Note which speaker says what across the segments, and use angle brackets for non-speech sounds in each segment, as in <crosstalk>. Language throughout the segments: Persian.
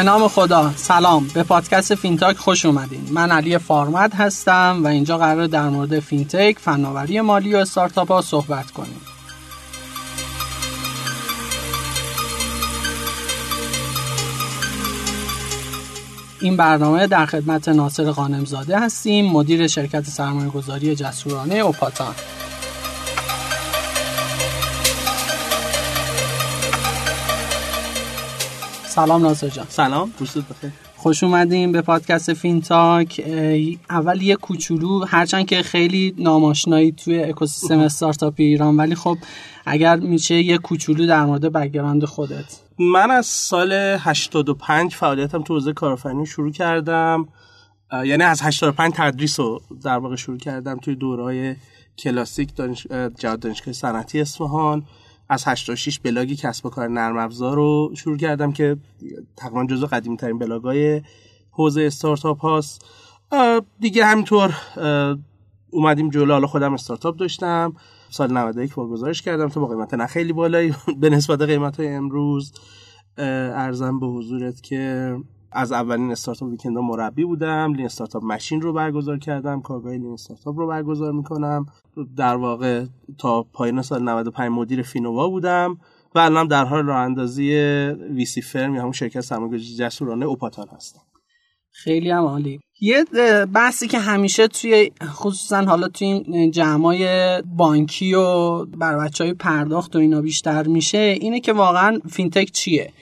Speaker 1: به نام خدا. سلام. به پادکست فینتاک خوش اومدین. من علی فارمد هستم و اینجا قراره در مورد فینتک فناوری مالی و استارتاپ ها صحبت کنیم. این برنامه در خدمت ناصر قانمزاده هستیم مدیر شرکت سرمایه گذاری جسورانه اوپاتان سلام ناصر جان.
Speaker 2: سلام روزت بخیر.
Speaker 1: خوش اومدی به پادکست فینتاک اول یه کوچولو هرچند که خیلی نام‌آشنایی توی اکوسیستم استارتاپی ایران ولی خب اگر میشه یه کوچولو در مورد background خودت.
Speaker 2: من از سال 85 فعالیتم تو حوزه کارآفرینی شروع کردم. یعنی از 85 تدریس رو در واقع شروع کردم توی دوره‌های کلاسیک دانش... دانشگاه صنعتی اصفهان. از 86 بلاگی کسب و کار نرم افزار رو شروع کردم که تقریبا جزو قدیمی ترین بلاگای حوزه استارتاپ هاست. دیگه همینطور اومدیم جلو. حالا خودم استارتاپ داشتم. سال 91 واگذارش کردم تا با قیمت نه خیلی بالایی. <laughs> به نسبت قیمت های امروز عرضم به حضورت که از اولین Startup Weekend مربی بودم Lean Startup Machine رو برگزار کردم کارگاه Lean Startup رو برگزار می‌کنم. در واقع تا پایان سال 95 مدیر فینووا بودم و الان در حال راه اندازی VC firm یا همون شرکت سرمایه‌گذاری جسورانه اوپاتان هستم.
Speaker 1: خیلی هم عالی. یه بحثی که همیشه توی خصوصا حالا توی این جمعای بانکی و بر بچه های پرداخت و اینا بیشتر میشه اینه که واقعا فینتک چیه؟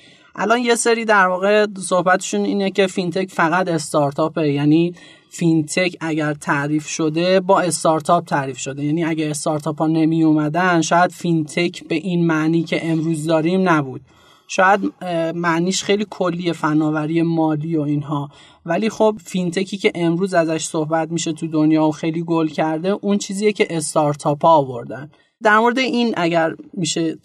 Speaker 1: الان یه سری در واقع صحبتشون اینه که فینتک فقط استارتاپه. یعنی فینتک اگر تعریف شده با استارتاپ تعریف شده. یعنی اگر استارتاپ ها نمی اومدن شاید فینتک به این معنی که امروز داریم نبود. شاید معنیش خیلی کلی فناوری مالی و اینها. ولی خب فینتکی که امروز ازش صحبت میشه تو دنیا و خیلی گل کرده اون چیزیه که استارتاپ ها آوردن. در مورد این اگر میشه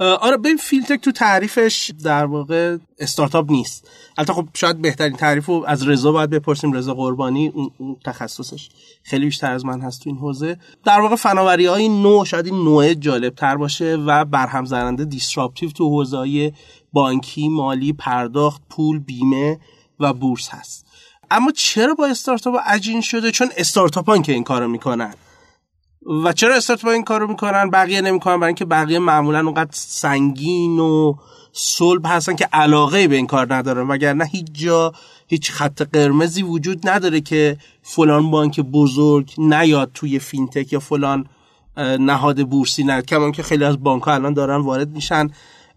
Speaker 2: آره ببین فینتک تو تعریفش در واقع استارتاپ نیست. البته خب شاید بهترین تعریف رو از رضا باید بپرسیم رضا قربانی اون تخصصش خیلی بیشتر از من هست تو این حوزه. در واقع فناوری های نو شاید این نوع جالب تر باشه و برهم زننده دیسراپتیو تو حوزه بانکی مالی پرداخت پول بیمه و بورس هست. اما چرا با استارتاپ عجین شده؟ چون استارتاپ که این کارو می‌کنن. و چرا استارتاپ این کارو می‌کنن؟ بقیه نمی‌کنن برای اینکه بقیه معمولا اونقدر سنگین و صلب هستن که علاقه به این کار ندارن. وگرنه هیچ جا هیچ خط قرمزی وجود نداره که فلان بانک بزرگ نیاد توی فینتک یا فلان نهاد بورسی نه. کمان که خیلی از بانک ها الان دارن وارد میشن.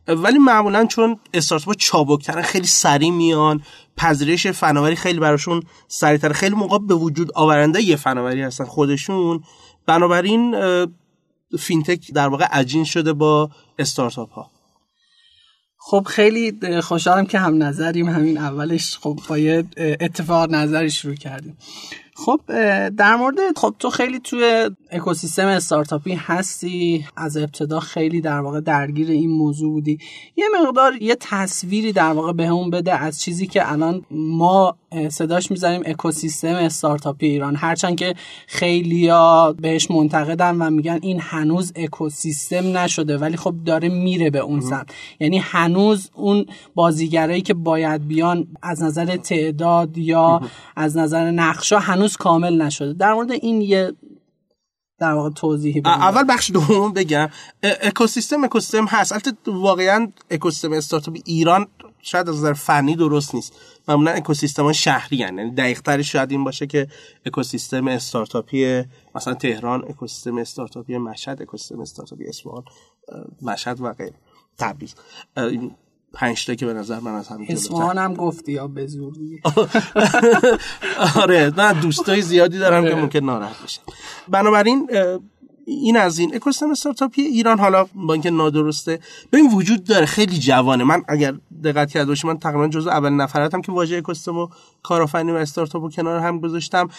Speaker 2: ولی معمولا چون استارتاپ چابکترن خیلی سریع میان پذیرش فناوری خیلی براشون سریعتر خیلی موقع به وجود آورنده یه فناوری هستن خودشون. بنابراین فینتک در واقع عجین شده با استارتاپ ها
Speaker 1: خب خیلی خوشحالم که هم نظریم همین اولش. خب با یه اتفاق نظری شروع کردیم. خب در مورد خب تو خیلی توی اکوسیستم استارتاپی هستی؟ از ابتدا خیلی در واقع درگیر این موضوع بودی. یه مقدار یه تصویری در واقع بهمون بده از چیزی که الان ما صداش می‌زنیم اکوسیستم استارتاپی ایران. هرچند که خیلیا بهش منتقدن و میگن این هنوز اکوسیستم نشده ولی خب داره میره به اون سمت. یعنی هنوز اون بازیگرایی که باید بیان از نظر تعداد یا از نظر نقشا هنوز کامل نشده. در مورد این یه در واقع توضیحی
Speaker 2: بدیم اول بخش دوم بگم. اکوسیستم اکوسیستم هست. البته واقعا اکوسیستم استارتاپ ایران شاید از نظر فنی درست نیست. معمولا اکوسیستم ها شهری یعنی دقیق شاید این باشه که اکوسیستم استارتاپی مثلا تهران اکوسیستم استارتاپی مشهد اکوسیستم استارتاپی اصفهان مشهد و غیره. تبریز. پنج تا که به نظر من از همین
Speaker 1: اصفهان هم گفتی یا به زور <laughs>
Speaker 2: آره نه دوستای زیادی دارم که آره. ممکن ناراحت بشن. بنابراین این از این اکوسیستم استارتاپی ایران حالا با اینکه نادرسته این وجود داره خیلی جوانه. من اگر دقت کرده باشی من تقریبا جزء اول نفراتم که واژه اکوسیستم و کارآفرینی و استارتاپ رو کنار هم گذاشتم.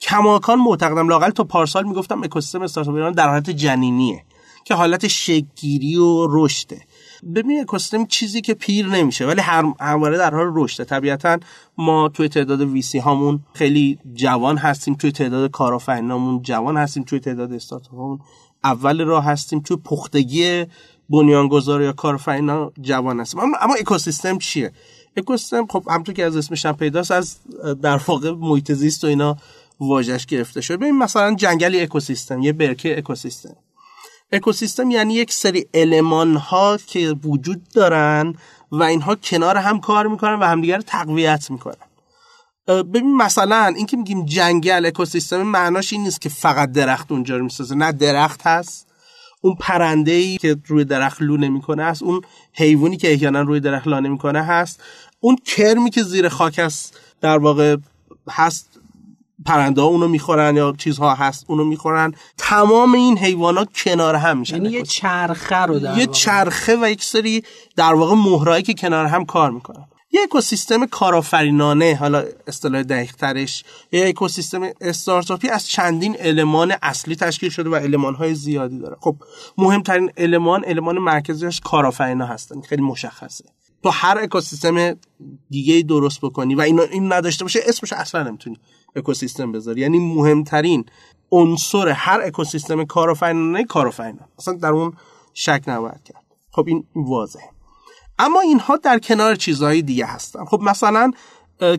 Speaker 2: کماکان معتقدم لاقل تا پارسال می‌گفتم اکوسیستم استارتاپ ایران در حالت جنینیه که حالت شگیری و رشده. ببین اکوسیستم چیزی که پیر نمیشه ولی هر همواره در حال رشده طبیعتا ما توی تعداد ویسی هامون خیلی جوان هستیم توی تعداد کارآفرینامون جوان هستیم توی تعداد استارتاپ اول راه هستیم توی پختگی بنیانگذار یا کارآفرینا جوان هستیم. اما, اما اکوسیستم چیه؟ اکوسیستم خب همونطور که از اسمش هم پیداست از در واقع محیط زیست و اینا واژش گرفته شده. ببین مثلا جنگلی اکوسیستم یه برکه اکوسیستم. اکوسیستم یعنی یک سری المان ها که وجود دارن و اینها کنار هم کار می‌کنن و همدیگر رو تقویت می‌کنن. ببین مثلا این که میگیم جنگل اکوسیستم معناش این نیست که فقط درخت اونجا رو می‌سازه. نه درخت هست. اون پرنده ای که روی درخت لونه می‌کنه هست. اون حیوانی که احیانا روی درخت لانه می‌کنه هست. اون کرمی که زیر خاک هست در واقع هست پرنده ها اونو می‌خورن یا چیزها هست اونو می‌خورن. تمام این حیوانات کنار هم میشن.
Speaker 1: یعنی یه چرخه رو در
Speaker 2: یه چرخه و یک سری در واقع مهرایی که کنار هم کار می‌کنن. یه اکوسیستم کارآفرینانه حالا اصطلاح دقیق ترش یه اکوسیستم استارتاپی از چندین المان اصلی تشکیل شده و المان های زیادی داره. خب مهمترین المان المان مرکزیش کارآفرینا هستن. خیلی مشخصه. تو هر اکوسیستم دیگه درست بکنی و این این نداشته باشه اسمش اصلا نمی‌تونی. اکوسیستم بذاری. یعنی مهمترین عنصر هر اکوسیستم کارآفرینانه کارآفرینا اصلا در اون شک نباید کرد. خب این واضحه. اما اینها در کنار چیزهای دیگه هستن. خب مثلا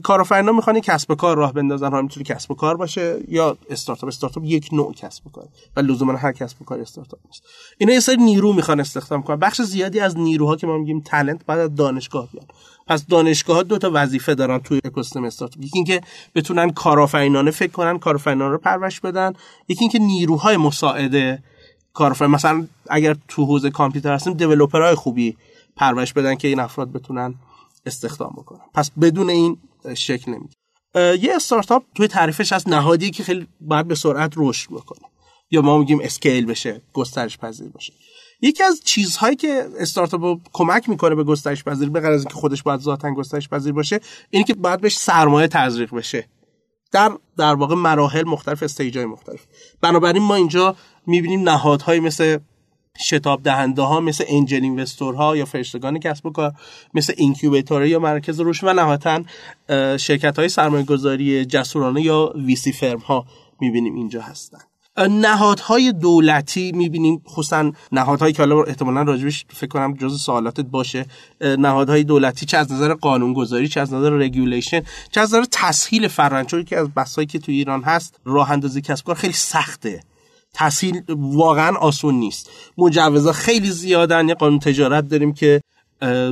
Speaker 2: کارآفرینا می‌خوان کسب کار راه بندازن. ها می‌تونه کسب و کار باشه یا استارتاپ. استارتاپ یک نوع کسب و کار. و لزوما هر کسب و کار استارتاپ نیست. اینا یه سری نیرو می‌خوان استخدام کنن. بخش زیادی از نیروها که ما میگیم تالنت بعد از دانشگاه بیان. پس دانشگاه ها دو تا وظیفه دارن توی اکوسیستم استارتاپ یکی اینکه بتونن کارآفرینانه فکر کنن کارآفرینان رو پرورش بدن. یکی اینکه نیروهای مساعده کارآفرین مثلا اگر تو حوزه کامپیوتر هستیم دیولپرهای خوبی پرورش بدن که این افراد بتونن استخدام بکنن. پس بدون این شکل نمیگه یه استارتاپ توی تعریفش از نهادی که خیلی باید به سرعت رشد بکنه. یا ما میگیم اسکیل بشه گسترش پذیر باشه. یکی از چیزهایی که استارتاپ کمک می‌کنه به گسترش پذیر به از اینکه خودش باید ذاتا گسترش پذیر باشه اینه که باید بهش سرمایه تزریق بشه. در در واقع مراحل مختلف استیجای مختلف. بنابراین ما اینجا می‌بینیم نهادهایی مثل شتاب دهنده ها مثل انجل ها یا فرشتگان کسب و کار مثل incubator یا مرکز رشد و نهایتا شرکت های سرمایه گذاری جسورانه یا VC firm ها می‌بینیم اینجا هستن. نهادهای دولتی می‌بینیم. خصوصا نهادهایی که حالا احتمالا راجبش فکر کنم جز سوالاتت باشه. نهادهای دولتی چه از نظر قانونگذاری چه از نظر regulation چه از نظر تسهیل فرنچوری که از بحثایی که تو ایران هست راه اندازی کسب کار خیلی سخته. تسهیل واقعا آسون نیست. مجوزا خیلی زیادن. یه قانون تجارت داریم که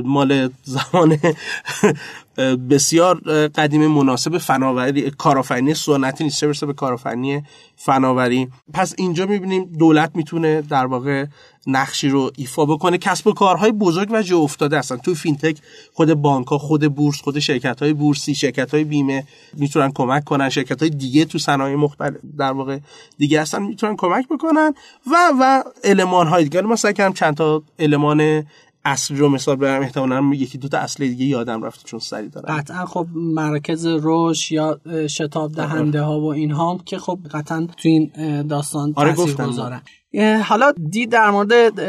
Speaker 2: مال زمان <laughs> بسیار قدیم مناسب فناوری کارآفرینی سنتی نیست چه به کارآفرینی فناوری. پس اینجا می‌بینیم دولت می‌تونه در واقع نقشی رو ایفا بکنه. کسب و کارهای بزرگ و جا افتاده هستن. تو فینتک خود بانک ها خود بورس خود شرکت های بورسی شرکت های بیمه می‌تونن کمک کنن. شرکت های دیگه تو صنایع مختلف در واقع دیگه هستن می‌تونن کمک بکنن. و و المان های دیگه. مثلا کردم چند تا المان اصلی رو مثال بزنم احتمالاً یکی دو تا اصل دیگه یادم رفته چون سری دارم.
Speaker 1: قطعا خب مرکز رشد یا شتاب دهنده ها و اینها که خب قطعا تو این داستان اثرگذارن حالا دی در مورد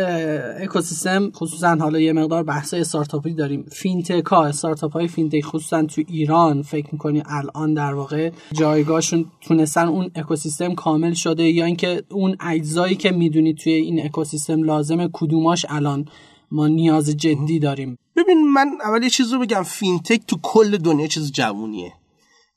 Speaker 1: اکوسیستم خصوصا حالا یه مقدار بحث استارتاپی داریم. فینتک ها استارتاپ های فینتک خصوصا تو ایران فکر می‌کنی الان در واقع جایگاهشون تونستن اون اکوسیستم کامل شده یا اینکه اون اجزایی که می‌دونی توی این اکوسیستم لازمه کدوماش الان ما نیاز جدی داریم.
Speaker 2: ببین من اول یه چیز رو بگم. فینتک تو کل دنیا چیز جوونیه.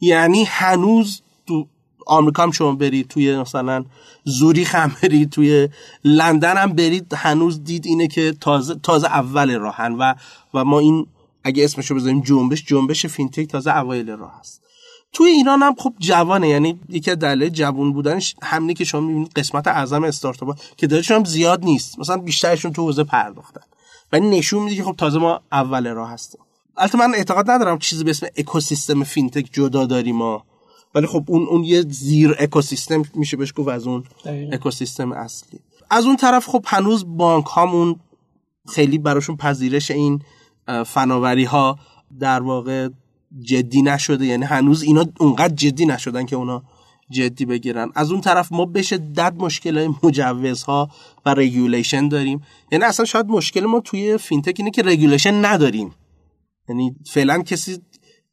Speaker 2: یعنی هنوز تو آمریکا هم شما برید توی مثلا زوریخ هم برید توی لندن هم برید هنوز دید اینه که تازه تازه اول راهن و و ما این اگه اسمشو بذاریم جنبش جنبش فینتک تازه اوایل راه هست. توی ایران هم خب جوانه. یعنی یکی دلیل جوان بودنش همینه که شما می‌بینید قسمت اعظم استارتاپ که تعدادشون هم زیاد نیست. مثلا بیشترشون تو حوزه پرداختن. ولی نشون میده که خب تازه ما اول راه هستیم. البته من اعتقاد ندارم چیزی به اسم اکوسیستم فینتک جدا داریم ما. ولی خب اون اون یه زیر اکوسیستم میشه بهش گفت از اون اکوسیستم اصلی. از اون طرف خب هنوز بانک هامون خیلی براشون پذیرش این فناوری ها در واقع جدی نشده. یعنی هنوز اینا اونقدر جدی نشدن که اونا جدی بگیرن. از اون طرف ما به شدت مشکل های مجوزها و regulation داریم. یعنی اصلا شاید مشکل ما توی فینتک اینه که regulation نداریم. یعنی فعلا کسی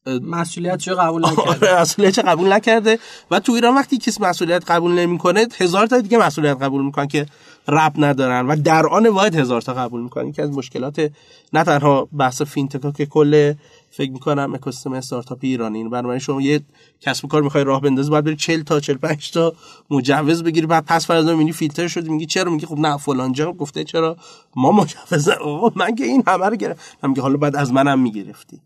Speaker 1: مسئولیت قبول نکرده.
Speaker 2: آره، مسئولیت قبول نکرده. و تو ایران وقتی کسی مسئولیت قبول نمی‌کنه هزار تا دیگه مسئولیت قبول می‌کنن که ربط ندارن و در آن واحد هزار تا قبول می‌کنن. که از مشکلات نه تنها بحث فینتک که کل فکر می‌کنم اکوسیستم استارتاپ ایرانی بنابراین شما یه کسب و کار می‌خوای راه بندازی باید بری 40 تا 45 تا مجوز بگیری بعد پس فرضا می‌بینی فیلتر شدی میگی چرا؟ میگی خب نه فلان جا گفته چرا؟ ما مجوز آقا من که این همه رو گرفتم. میگه حالا بعد از منم می‌گرفتی.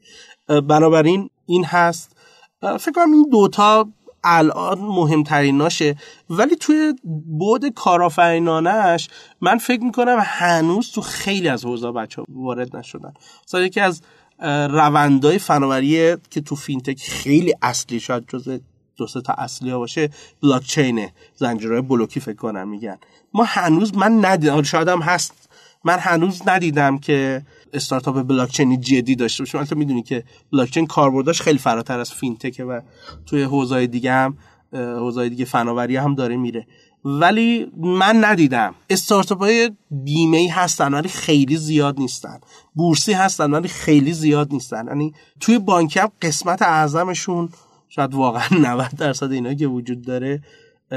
Speaker 2: بنابراین این هست. فکر کنم این دوتا الان مهمتریناشه ولی توی بود کارآفرینانش من فکر می‌کنم هنوز تو خیلی از حوزه بچه وارد نشدن. مثلا یکی از روندهای فناوری که تو فینتک خیلی اصلی شاید جز دو تا اصلی ها باشه بلاک چینه بلوکی فکر کنم میگن. ما هنوز من ندیدم شاید هم هست. من هنوز ندیدم که استارتاپ بلاک چینی جدی داشته باشه. البته می‌دونی که بلاک چین کاربردش خیلی فراتر از فینتکه و توی حوزه دیگه هم حوزه دیگه فناوری هم داره میره. ولی من ندیدم. استارتاپ های بیمه ای هستن ولی خیلی زیاد نیستن. بورسی هستن ولی خیلی زیاد نیستن. یعنی توی بانک هم قسمت اعظمشون شاید واقعا <laughs> 90 درصد اینا که وجود داره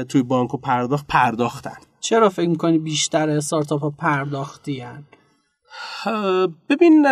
Speaker 2: توی بانک و پرداخت پرداختن.
Speaker 1: چرا فکر می‌کنی بیشتر استارتاپ ها پرداختی هن؟
Speaker 2: ببین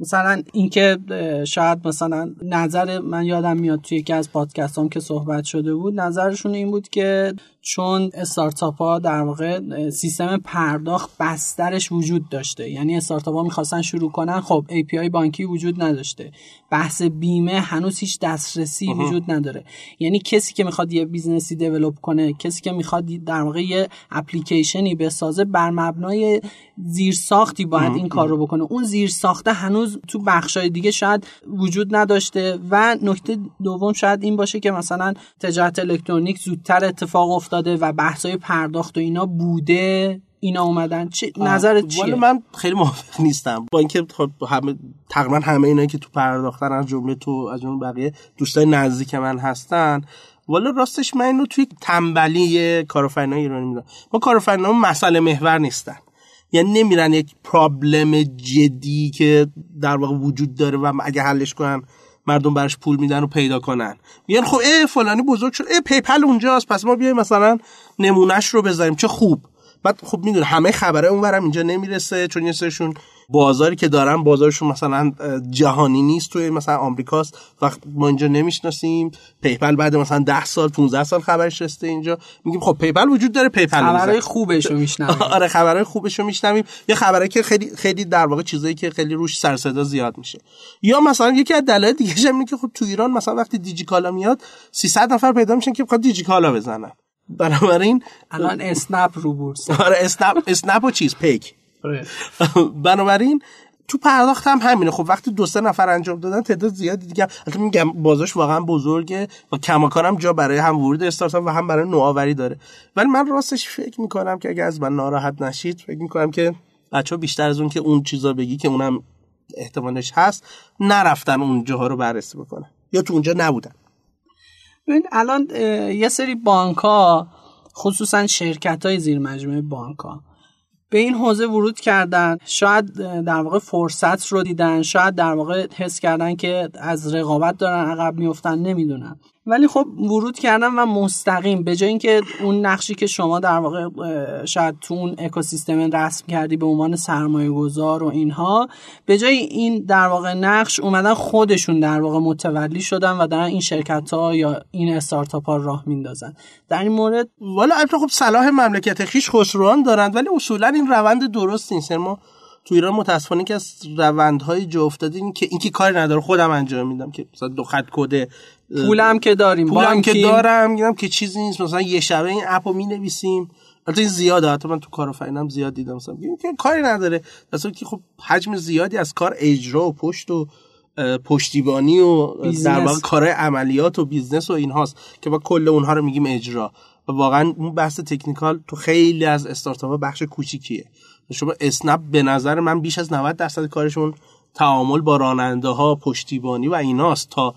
Speaker 1: مثلا اینکه شاید مثلا نظر من یادم میاد توی یکی از پادکست هم که صحبت شده بود نظرشون این بود که چون استارتاپ ها در واقع سیستم پرداخت بسترش وجود داشته. یعنی استارتاپ ها می‌خواستن شروع کنن خب API بانکی وجود نداشته. بحث بیمه هنوز هیچ دسترسی وجود نداره. یعنی کسی که می‌خواد یه business ی develop کنه کسی که می‌خواد در واقع یه اپلیکیشنی بسازه بر مبنای زیرساختی باید این کار رو بکنه. اون زیرساخته هنوز تو بخشای دیگه شاید وجود نداشته و نکته دوم شاید این باشه که مثلا تجارت الکترونیک زودتر اتفاق افتاده و بحثای پرداخت و اینا بوده؟ اینا اومدن؟ چه نظرت چیه؟
Speaker 2: من خیلی موافق نیستم. با اینکه خب همه تقریبا همه اینا که تو پرداختن از جمله تو از جمله بقیه دوستای نزدیک من هستن. والا راستش من اینو توی تنبلی کارآفرینای ایرانی می‌دونم. ما کارآفرینا مسئله محور نیستن. یعنی نمیرن یک پرابلم جدی که در واقع وجود داره و اگه حلش کنن مردم برش پول میدن و پیدا کنن. میگن خب ای فلانی بزرگ شد. ای پیپل اونجاست. پس ما بیایم مثلا نمونهش رو بذاریم. چه خوب. بعد خب می‌دونه همه خبره اونورم اینجا نمی‌رسه چون یه سرشون بازاری که دارن بازارشون مثلا جهانی نیست توی مثلا آمریکاست. وقت ما اینجا نمی‌شناسیم. PayPal بعد مثلا 10 سال 15 سال خبرش رسیده اینجا. میگیم خب PayPal وجود داره PayPal
Speaker 1: خبرهای خوبش رو میشنویم. <laughs>
Speaker 2: آره خبرهای خوبش رو میشنویم. یه خبره که خیلی خیلی در واقع چیزایی که خیلی روش سر صدا زیاد میشه. یا مثلا یکی از دلایل دیگه اینه که خب تو ایران مثلا وقتی دیجیکالا میاد 300 نفر پیدا میشن که بخواد دیجیکالا بزنن. بنابراین
Speaker 1: الان اسنپ رو بورس.
Speaker 2: آره اسنپ اسنپ و چیز پیک. بنابراین تو پرداخت هم همینه. خب وقتی دو سه نفر انجام دادن تعداد زیادی دیگه البته میگم بازارش واقعا بزرگه و کماکان جا برای هم ورود استارتاپ و هم برای نوآوری داره. ولی من راستش فکر می‌کنم که اگه از من ناراحت نشید فکر می‌کنم که بچه بیشتر از اون که اون چیزا بگی که اونم احتمالش هست نرفتن اونجاها رو بررسی بکنن. یا تو اونجا نبودن.
Speaker 1: ببین الان یه سری بانک ها خصوصا شرکت های زیر مجموعه بانک ها به این حوزه ورود کردن. شاید در واقع فرصت رو دیدن. شاید در واقع حس کردن که از رقابت دارن عقب میفتن نمی‌دونن ولی خب ورود کردن و مستقیم. به جای اینکه اون نقشی که شما در واقع شاید تو اون اکوسیستم رسم کردی به عنوان سرمایه گذار و اینها به جای این در واقع نقش اومدن خودشون در واقع متولی شدن و دارن این شرکت ها یا این استارتاپ ها راه میندازن. در این مورد
Speaker 2: والا البته خب صلاح مملکت خیش خسروان دارند ولی اصولا این روند درست نیست. یعنی ما تو ایران متاسفانه که از روندهای جا افتادیم که اینکه کاری نداره خودم انجام میدم که مثلا دو خط کد
Speaker 1: پولم که داریم
Speaker 2: پولم که دارم میگم که چیزی نیست. مثلا یه شبه این اپو می نویسیم البته این زیاده. حتی من تو کارآفرینم زیاد دیدم. مثلا که کاری نداره. مثلا که خب حجم زیادی از کار اجرا و پشت و پشتیبانی و در واقع کار عملیات و business و اینهاست که با کل اونها رو میگیم اجرا. و واقعا اون بحث technical تو خیلی از استارتاپ بخش کوچیکیه. شما اسنپ به نظر من بیش از 90 درصد کارشون تعامل با راننده ها پشتیبانی و ایناست تا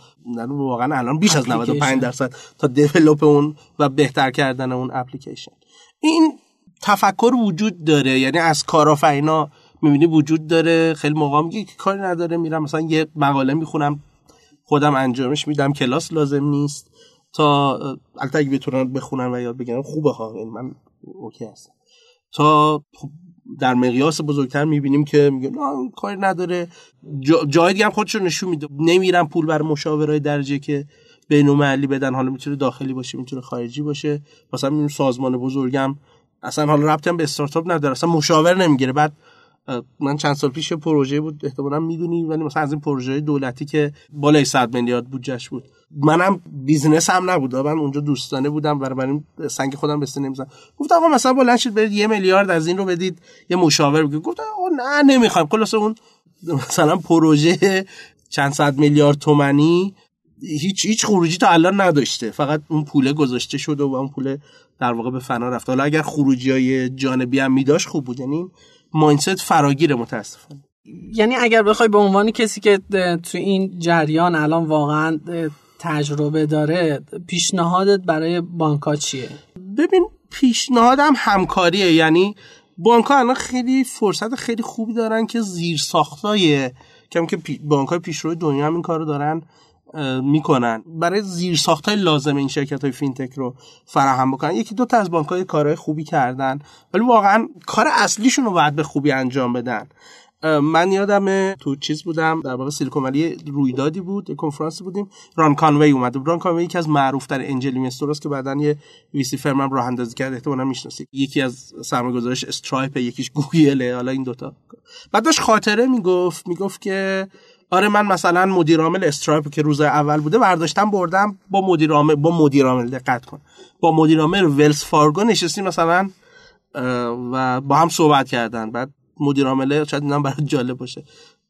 Speaker 2: واقعا الان بیش از 95 درصد تا develop اون و بهتر کردن اون اپلیکیشن. این تفکر وجود داره. یعنی از کارآفرینا می‌بینی وجود داره. خیلی موقع میگه که کاری نداره. میرم مثلا یه مقاله می‌خونم. خودم انجامش میدم. کلاس لازم نیست. تا البته اگه بتونن بخونن و یاد بگیرن خوبه ها. یعنی من اوکی هستم. تا خب در مقیاس بزرگتر می‌بینیم که نه کاری نداره. جا جای دیگه هم خودشون نشون میده. نمیرن پول بر مشاورای درجه که بین محلی بدن. حالا می‌تونه داخلی باشه می‌تونه خارجی باشه. مثلا می‌بینیم سازمان بزرگم اصلا حالا ربطی هم به استارتاپ نداره. اصلا مشاور نمی‌گیره. بعد من چند سال پیش پروژه بود احتمالا می‌دونی ولی مثلا از این پروژه دولتی که بالای 100 میلیارد بودجش بود. منم business هم نبود. من اونجا دوستانه بودم. برای این سنگ خودم به سینه نمی‌زنم. گفت آقا مثلا بلند شید برید یه میلیارد از این رو بدید یه مشاور بگیرید. گفت آقا نه نمی‌خوایم. خلاص اون مثلا پروژه چند صد میلیارد تومنی هیچ هیچ خروجی تا الان نداشته. فقط اون پوله گذاشته شده و اون پوله در واقع به فنا رفته. حالا اگر خروجی های جانبی هم میداشت خوب بود. یعنی مایندست فراگیر متاسفانه.
Speaker 1: یعنی اگر بخوای به عنوان کسی که تو این جریان الان واقعا تجربه داره پیشنهادت برای بانکا چیه؟
Speaker 2: ببین پیشنهادم همکاریه. یعنی بانک الان خیلی فرصت خیلی خوبی دارن که زیر ساختای کم که بانک های پیشرو دنیا هم این کارو دارن می‌کنن. برای زیر های لازم این شرکت های فینتک رو فراهم بکنن. یکی دو تا از بانک های کارهای خوبی کردن ولی واقعا کار اصلیشون رو باید به خوبی انجام بدن. من یادم تو چیز بودم در واقع سیلیکون ولی رویدادی بود کنفرانسی بودیم. ران کانوی اومد. ران کانوی یکی از معروف در انجل اینوستر که بعدن یه VC firm هم راه اندازی کرد. احتمالاً می‌شناسید. یکی از سرمایه‌گذارش Stripe یکیش گوگل حالا این دوتا. بعد داشت خاطره می‌گفت می‌گفت که آره من مثلا مدیر عامل Stripe که روز اول بوده برداشتم بردم با مدیر با مدیر عامل دقت کن. با مدیر عامل Wells Fargo نشستیم مثلا و با هم صحبت کردن. بعد مدیر عامل شاید اینم برای جالب باشه.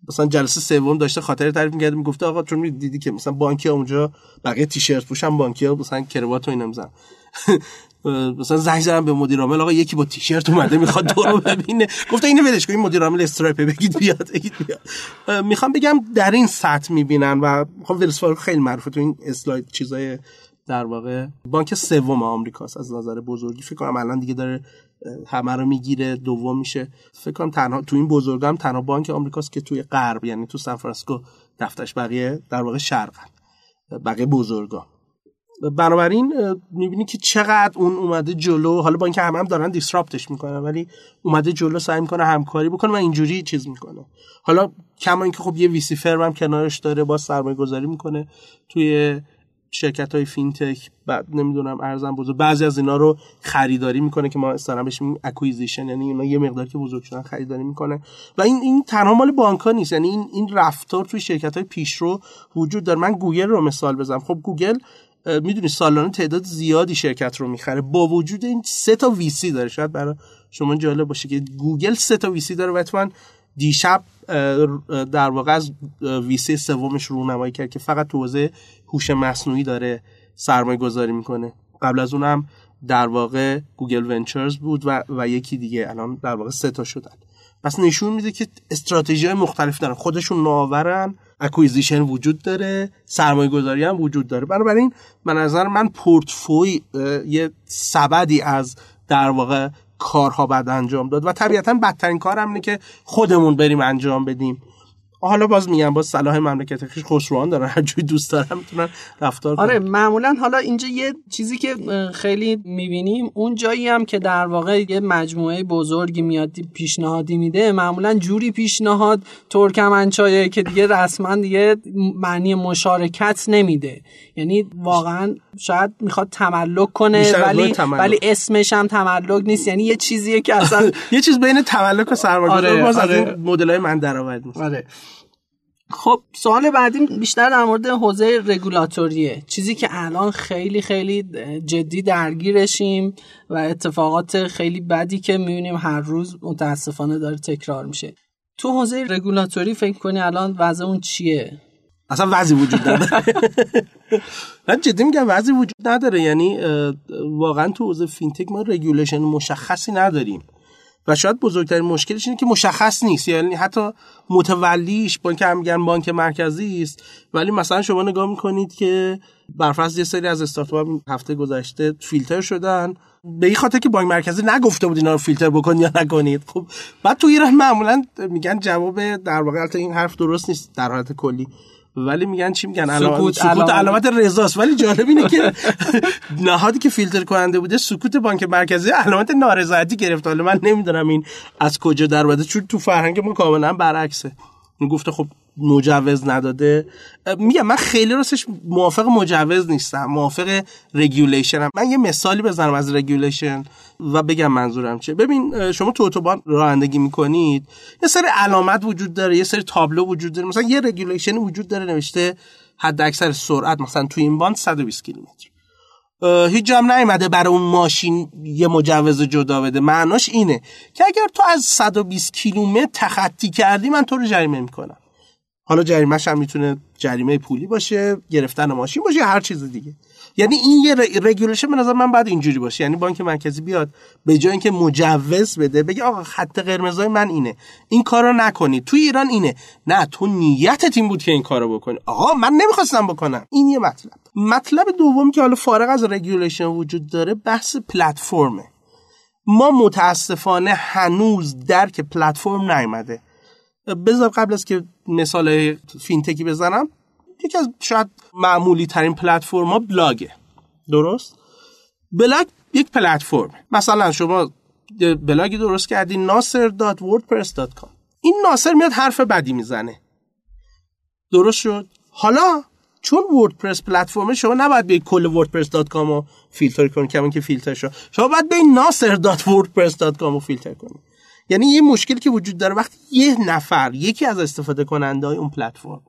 Speaker 2: مثلا جلسه سوم داشته خاطره تعریف می‌کرد می‌گفته آقا چون دیدی که مثلا بانکی اونجا بقیه تیشرت پوشن بانکی ها مثلا کروات و اینا می‌زنن. <laughs> مثلا زنگ زدم به مدیر عامل آقا یکی با تیشرت اومده می‌خواد تو رو ببینه. گفته اینو ولش این مدیر عامل Stripe بگید بیاد بگید بیاد. می‌خوام بگم در این سطح می‌بینن و خب Wells خیلی معروفه تو این اسلاید چیزای در واقع. بانک سوم آمریکاست از نظر بزرگی. فکر کنم الان دیگه داره همه رو می‌گیره دوم میشه. فکر کنم تنها تو این بزرگم تنها بانک آمریکاست که توی غرب یعنی تو سان فرانسیسکو دفترش بقیه در واقع شرقن بقیه بزرگا. بنابراین می‌بینی که چقدر اون اومده جلو حالا با اینکه همه هم دارن disrupt ش می‌کنن ولی اومده جلو سعی می‌کنه همکاری بکنه و اینجوری چیز می‌کنه. حالا کما اینکه خب یه VC firm هم کنارش داره با سرمایه گذاری می‌کنه توی شرکت های فینتک بعد نمی‌دونم عرضم بزرگ بعضی از اینا رو خریداری می‌کنه که ما اصلا بهش acquisition یعنی اینا یه مقدار که بزرگ شدن خریداری می‌کنه. و این این تنها مال بانک نیست یعنی این این رفتار توی شرکت های پیشرو وجود داره. من گوگل رو مثال بزنم. خب گوگل می‌دونی سالانه تعداد زیادی شرکت رو می‌خره. با وجود این سه تا VC داره. شاید برای شما جالب باشه که گوگل سه تا VC داره و دیشب در واقع از VC سومش رونمایی کرد که فقط تو حوزه هوش مصنوعی داره سرمایه گذاری می‌کنه. قبل از اونم در واقع Google Ventures بود و, و یکی دیگه الان در واقع سه تا شدن. پس نشون میده که استراتژی مختلف دارن. خودشون نوآورن acquisition وجود داره سرمایه گذاری هم وجود داره. بنابراین من نظر من پورتفوی یه سبدی از در واقع کارها باید انجام داد. و طبیعتا بدترین کار هم اینه که خودمون بریم انجام بدیم. حالا باز میگم باز صلاح مملکت خسروان دارن هر جوری دوست دارن می‌تونن رفتار
Speaker 1: کنن. آره معمولا حالا اینجا یه چیزی که خیلی می‌بینیم اون جایی هم که در واقع یه مجموعه بزرگی میاد پیشنهادی میده معمولا جوری پیشنهاد ترکمنچایه که دیگه رسما دیگه معنی مشارکت نمیده. یعنی واقعا شاید می‌خواد تملک کنه ولی ولی اسمش هم تملک نیست. یعنی یه چیزیه که اصلا <laughs>
Speaker 2: یه چیز بین تملک و سرمایه‌گذاری. آره، باز آره. مدلای من درآمد
Speaker 1: آره. خب سوال بعدی بیشتر در مورد حوزه رگولاتوریه چیزی که الان خیلی خیلی جدی درگیرشیم و اتفاقات خیلی بدی که می‌بینیم هر روز متاسفانه داره تکرار میشه. تو حوزه رگولاتوری فکر کنی الان وضع اون چیه؟
Speaker 2: اصلا وضعی وجود نداره. <laughs> من جدی میگم وضعی وجود نداره. یعنی واقعا تو حوزه فینتک ما regulation مشخصی نداریم. و شاید بزرگترین مشکلش اینه که مشخص نیست. یعنی حتی متولیش بانک هم میگن بانک مرکزی است ولی مثلا شما نگاه می‌کنید که برفرض یه سری از استارتاپ هفته گذشته فیلتر شدن. به این خاطر که بانک مرکزی نگفته بود اینا رو فیلتر بکن یا نکنید. خب بعد تو ایران معمولا میگن جواب در واقع این حرف درست نیست در حالت کلی. ولی میگن چی میگن؟ علامت سکوت, سکوت علامت رضاست. ولی جالب اینه که نهادی که فیلتر کننده بوده سکوت بانک مرکزی علامت نارضایتی گرفت حالا من نمی‌دونم این از کجا در چون تو فرهنگ ما کاملا برعکسه. گفته خب مجوز نداده. میگم من خیلی راستش موافق مجوز نیستم موافق regulation. من یه مثالی بزنم از regulation و بگم منظورم چیه ببین شما تو اتوبان رانندگی می‌کنید یه سری علامت وجود داره یه سری تابلو وجود داره. مثلا یه regulation وجود داره نوشته حد اکثر سرعت مثلا تو این باند 120 کیلومتر. هیچ جام نیومده برای اون ماشین یه مجوز جدا بده. معناش اینه که اگر تو از 120 کیلومتر تخطی کردی من تو رو جریمه می‌کنم. حالا جریمهش هم می‌تونه جریمه پولی باشه گرفتن ماشین باشه هر چیز دیگه. یعنی این یه regulation به نظر من باید اینجوری باشه. یعنی بانک مرکزی بیاد به جای اینکه مجوز بده بگه آقا خط قرمزای من اینه. این کارو نکنی تو ایران اینه. نه تو نیتت این بود که این کارو بکنی. آقا من نمی‌خواستم بکنم. این یه مطلب. مطلب دومی که حالا فارغ از regulation وجود داره بحث پلتفرمه. ما متاسفانه هنوز درک پلتفرم نیومده. بذار قبل از که مثال فینتکی بزنم یکی از شاید معمولی ترین پلتفرم ها بلاگه درست؟ بلاگ یک پلتفرم. مثلا شما بلاگی درست کردی nasser.wordpress.com این ناصر میاد حرف بدی می‌زنه. درست شد؟ حالا چون وردپرس پلتفرم شما نباید به کل wordpress.com رو فیلتر کنید که که فیلتر شد شما باید به nasser.wordpress.com رو فیلتر کنید یعنی یه مشکلی که وجود داره وقتی یه نفر یکی از استفاده کننده های اون پلتفرم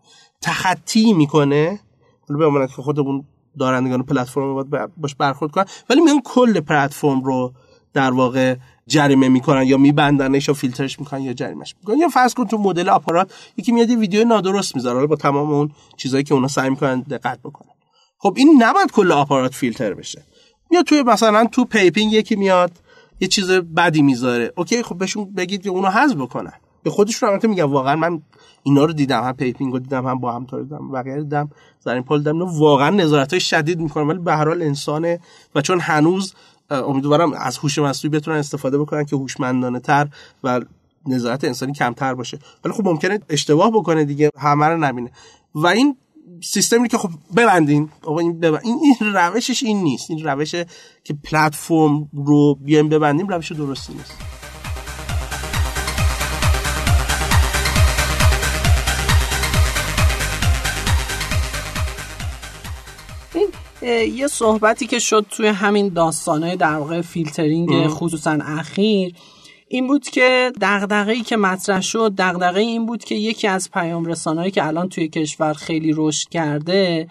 Speaker 2: تخطی می‌کنه حالا بماند که خودمون دارندگان پلتفرم باید باش برخورد کنن ولی میان کل پلتفرم رو در واقع جریمه می‌کنن یا میبندنش یا فیلترش می‌کنن یا جریمش می‌کنن. یا فرض کن تو مدل آپارات یکی میاد یه ویدیو نادرست می‌ذاره با تمام اون چیزایی که اونا سعی می‌کنن دقت بکنن. خب این نباید کل آپارات فیلتر بشه. میاد توی مثلا تو PayPing یکی میاد یه چیز بدی می‌ذاره. okay خب بهشون بگید که اونو حذف بکنن. به خودشون البته میگم واقعا من اینا رو دیدم هم PayPing رو دیدم هم با هم دیدم بقیه دیدم زرین پال دیدم. واقعا نظارت های شدید می‌کنن ولی به هر حال انسانه و چون هنوز امیدوارم از هوش مصنوعی بتونن استفاده بکنن که هوشمندانه تر و نظارت انسانی کمتر باشه. ولی خب ممکنه اشتباه بکنه دیگه همه رو نبینه. و این سیستمی که خب ببندین این, این این روشش این نیست این روش که پلتفرم رو بیایم ببندیم روش درستی نیست.
Speaker 1: یه صحبتی که شد توی همین داستانهای در واقع فیلترینگ خصوصا اخیر این بود که دغدغه‌ای که مطرح شد دغدغه این بود که یکی از پیام رسان‌هایی که الان توی کشور خیلی رشد کرده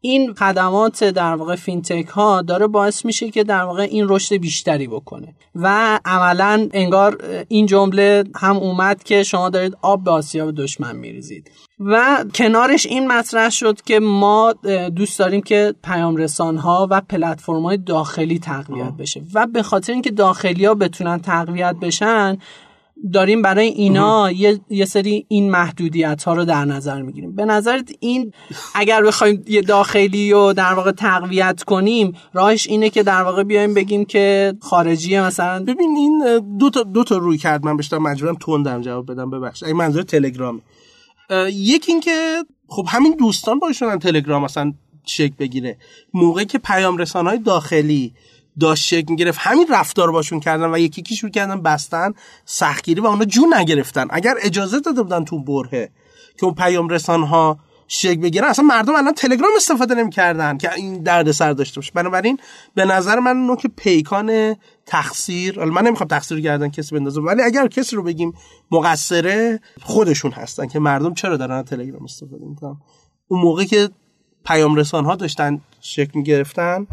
Speaker 1: این خدمات در واقع فینتک ها داره باعث میشه که در واقع این رشد بیشتری بکنه. و عملا انگار این جمله هم اومد که شما دارید آب به آسیاب دشمن میریزید. و کنارش این مطرح شد که ما دوست داریم که پیام رسان ها و پلتفرم های داخلی تقویت بشه. و به خاطر اینکه داخلی ها بتونن تقویت بشن داریم برای اینا یه،, یه سری این محدودیت ها رو در نظر می‌گیریم. به نظرت این اگر بخوایم یه داخلی رو در واقع تقویت کنیم راهش اینه که در واقع بیایم بگیم که خارجی مثلا.
Speaker 2: ببین این دو تا دو تا روی کرد. من بشتم مجبورم تندم جواب بدم. ببخش این منظور تلگرام یکی این که خب همین دوستان باشون تلگرام مثلا شک بگیره. موقعی که پیام رسانهای داخلی داشت شکل گرفت همین رفتار باشون کردن و یکی شروع کردن بستن سختگیری و اونا جون نگرفتن. اگر اجازه داده بودن تو برهه که اون پیام رسان ها شکل بگیرن اصلا مردم الان تلگرام استفاده نمی‌کردن که این درد سر داشته باشه. بنابراین به نظر من نوک پیکان تقصیر من نمی‌خوام تقصیر گردن کسی بندازم ولی اگر کسی رو بگیم مقصره خودشون هستن که مردم چرا دارن تلگرام استفاده می‌کنن؟ اون موقع که پیام رسان ها داشتن شکل گرفتن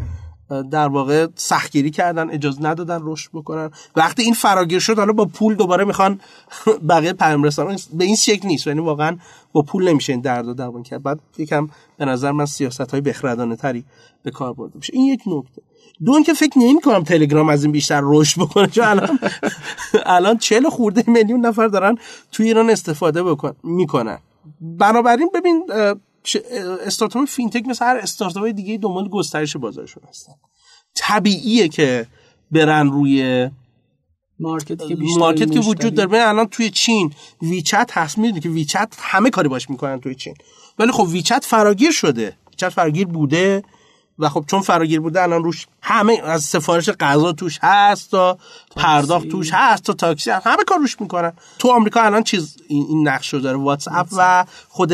Speaker 2: در واقع سختگیری کردن اجازه ندادن رشد بکنن. وقتی این فراگیر شد حالا با پول دوباره می‌خوان <laughs> بقیه پیام رسانه به این شکل نیست. یعنی واقعا با پول نمیشه این درد و دوان کرد. بعد یکم به نظر من سیاست های بخردانه تری به کار برده میشه. این یک نکته. دو که فکر نمی کنم تلگرام از این بیشتر رشد بکنه. چون الان <laughs> الان 40 خورده میلیون نفر دارن توی ایران استفاده بکن می‌کنن. بنابراین ببین استارتاپ فینتک مثل هر استارتاپ دیگه دنبال گسترش بازارشون هستن. طبیعیه که برن روی
Speaker 1: market ی که بیشتر
Speaker 2: market که وجود داره. ببین الان توی چین. WeChat هست می‌دونی که ویچت همه کاری باش می‌کنن توی چین. ولی خب WeChat فراگیر شده. WeChat فراگیر بوده. و خب چون فراگیر بوده الان روش همه از سفارش غذا توش هست تا پرداخت توش هست تا تاکسی هست. همه کار روش می‌کنن. تو آمریکا الان چیز این, نقش رو داره. واتس اپ و خود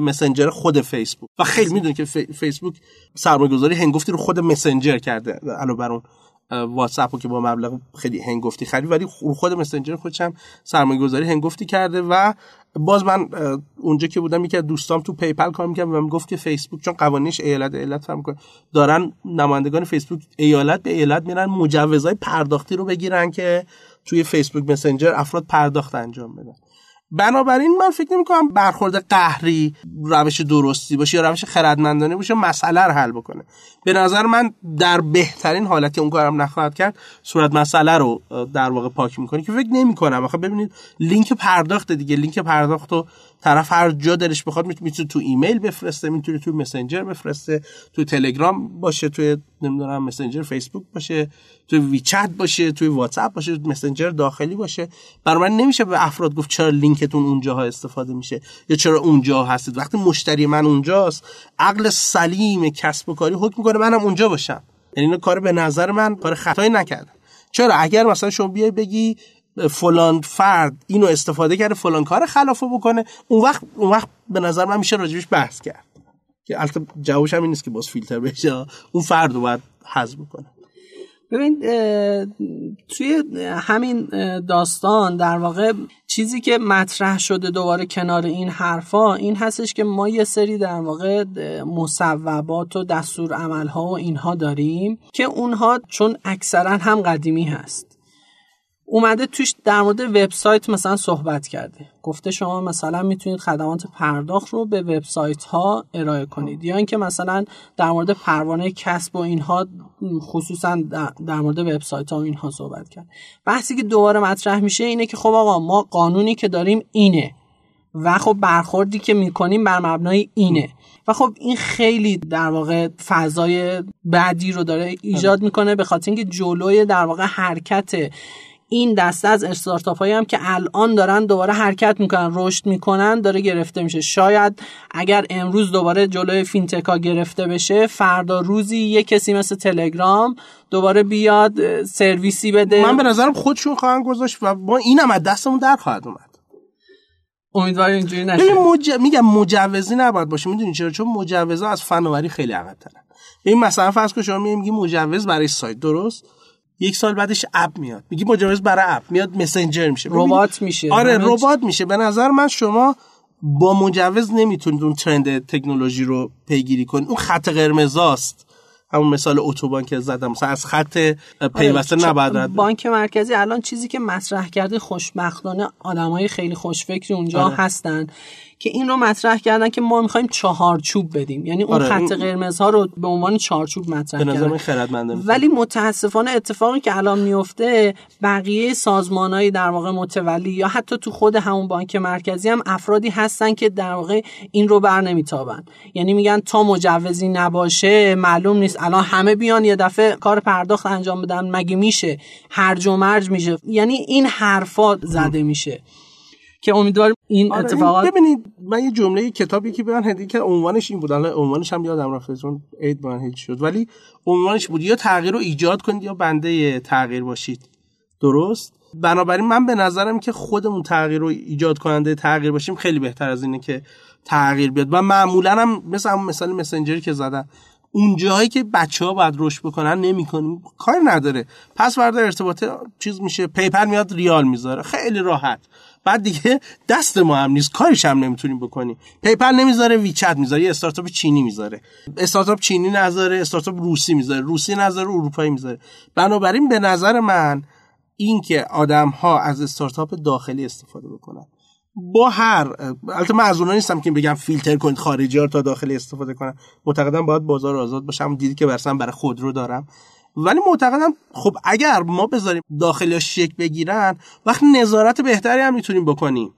Speaker 2: مسنجر خود فیسبوک و خیلی می‌دونی که فیسبوک سرمایه‌گذاری هنگفتی رو خود مسنجر کرده. علاوه بر اون واتساپ که با مبلغ خیلی هنگفتی خرید. ولی خود مسنجر خودش هم سرمایه گذاری هنگفتی کرده و باز من اونجا که بودم یکی از دوستام تو PayPal کار می‌کرد و می‌گفت که فیسبوک چون قوانینش ایالت ایالت فرق می‌کنه دارن نمایندگان فیسبوک ایالت به ایالت میرن مجوزهای پرداختی رو بگیرن که توی فیسبوک مسنجر افراد پرداخت انجام بدن. بنابراین من فکر نمی کنم برخورد قهری روش درستی باشه یا روش خردمندانه باشه مسئله رو حل بکنه. به نظر من در بهترین حالت که اون کارم نخواهد کرد صورت مسئله رو در واقع پاک می‌کنه که فکر نمی کنم آخه ببینید لینک پرداخت دیگه. لینک پرداخت رو طرف هر جا دلش بخواد می‌تونه تو ایمیل بفرسته می‌تونه تو مسنجر بفرسته تو تلگرام باشه توی نمی‌دونم مسنجر فیسبوک باشه تو ویچت باشه توی واتساپ باشه مسنجر داخلی باشه. برای من نمیشه به افراد گفت چرا لینکتون اونجاها استفاده میشه یا چرا اونجا هستید. وقتی مشتری من اونجاست عقل سلیم کسب و کاری حکم می‌کنه منم اونجا باشم. یعنی کار به نظر من کار خطایی نکردم چرا؟ اگر مثلا شما بیای بگی فلان فرد اینو استفاده کرده فلان کار خلافه بکنه. اون وقت اون وقت به نظر من میشه راجبش بحث کرد. که البته جوابش هم این نیست که باز فیلتر بشه. اون فرد رو باید حذف بکنه.
Speaker 1: ببین توی همین داستان در واقع چیزی که مطرح شده دوباره کنار این حرفا این هستش که ما یه سری در واقع مصوبات و دستور عملها و اینها داریم که اونها چون اکثرا هم قدیمی هست. اومده توش در مورد وبسایت مثلا صحبت کرده. گفته شما مثلا می‌تونید خدمات پرداخت رو به وبسایت ها ارائه کنید. یا اینکه مثلا در مورد پروانه کسب و اینها خصوصا در مورد وبسایت ها و اینها صحبت کرد. بحثی که دوباره مطرح میشه اینه که خب آقا ما قانونی که داریم اینه و خب برخوردی که می‌کنیم بر مبنای اینه. و خب این خیلی در واقع فضای بعدی رو داره ایجاد می‌کنه به خاطر اینکه جلوی در واقع حرکت این دسته از استارتاپ هایی هم که الان دارن دوباره حرکت می‌کنن رشد می‌کنن داره گرفته میشه. شاید اگر امروز دوباره جلوی فینتکا گرفته بشه فردا روزی یه کسی مثل تلگرام دوباره بیاد سرویسی بده.
Speaker 2: من به نظرم خودشون خواهن گذاشت و ما اینم از دستمون در خواهد اومد.
Speaker 1: امیدوارم اینجوری نشه.
Speaker 2: مج... میگم مجوزی نباید باشه. می‌دونی چرا؟ چون مجوزا از فناوری خیلی عقب ترن این مثلا فرض کن شما میگی مجوز برای سایت. درست؟ یک سال بعدش اپ میاد. میگی مجوز برای اپ. میاد مسنجر میشه.
Speaker 1: ربات میشه.
Speaker 2: آره ربات میشه. به نظر من شما با مجوز نمی‌تونید اون ترند تکنولوژی رو پیگیری کنید. اون خط قرمزاست همون مثال اتوبان که زدم. مثلا از خط پیوسته آره نباید
Speaker 1: بانک مرکزی الان چیزی که مطرح کرده خوشبختانه آدمای خیلی خوشفکری اونجا آره. هستن. که این رو مطرح کردن که ما می‌خوایم چهارچوب بدیم. یعنی اون آره. خط قرمز ها رو به عنوان چهارچوب مطرح
Speaker 2: کردن.
Speaker 1: ولی متاسفانه اتفاقی که الان میفته بقیه سازمانهایی در واقع متولی یا حتی تو خود همون بانک مرکزی هم افرادی هستن که در واقع این رو بر نمیتابن. یعنی میگن تا مجوزی نباشه معلوم نیست. الان همه بیان یه دفعه کار پرداخت انجام بدن مگه میشه؟ هرج و مرج میشه. یعنی این حرفات زده میشه. که امیدوارم این آره اتفاقات
Speaker 2: ببینید من یه جمله کتابی که به هدیه که عنوانش این بود. الان عنوانش هم یادم رفت چون عید من شد. ولی عنوانش بود یا تغییر رو ایجاد کنید یا بنده تغییر باشید. درست؟ بنابراین من به نظرم که خودمون تغییر رو ایجاد کننده تغییر باشیم خیلی بهتر از اینه که تغییر بیاد. و معمولا هم مثل همون مثال مسنجری که زدم اون جایی که بچه ها باید رشد بکنن نمی‌کنیم کار نداره. پس ورده ارتباط چیز میشه پیپر میاد ریال می‌ذاره. خیلی راحت. بعد دیگه دست ما هم نیست کارش هم نمی‌تونیم بکنیم. پیپل نمی‌ذاره ویچت می‌ذاره یه استارتاپ چینی می‌ذاره. استارتاپ چینی نذاره استارتاپ روسی می‌ذاره روسی نذاره اروپایی می‌ذاره. بنابراین به نظر من این که آدم ها از استارتاپ داخلی استفاده بکنن. با هر البته من از اونها نیستم که بگم فیلتر کنید خارجی ها تا داخلی استفاده کنن. معتقدم باید بازار آزاد باشه. هم دیدی که برسم برای خودرو دارم. ولی معتقدم خب اگر ما بذاریم داخلی شک بگیرن وقت نظارت بهتری هم می‌تونیم بکنیم.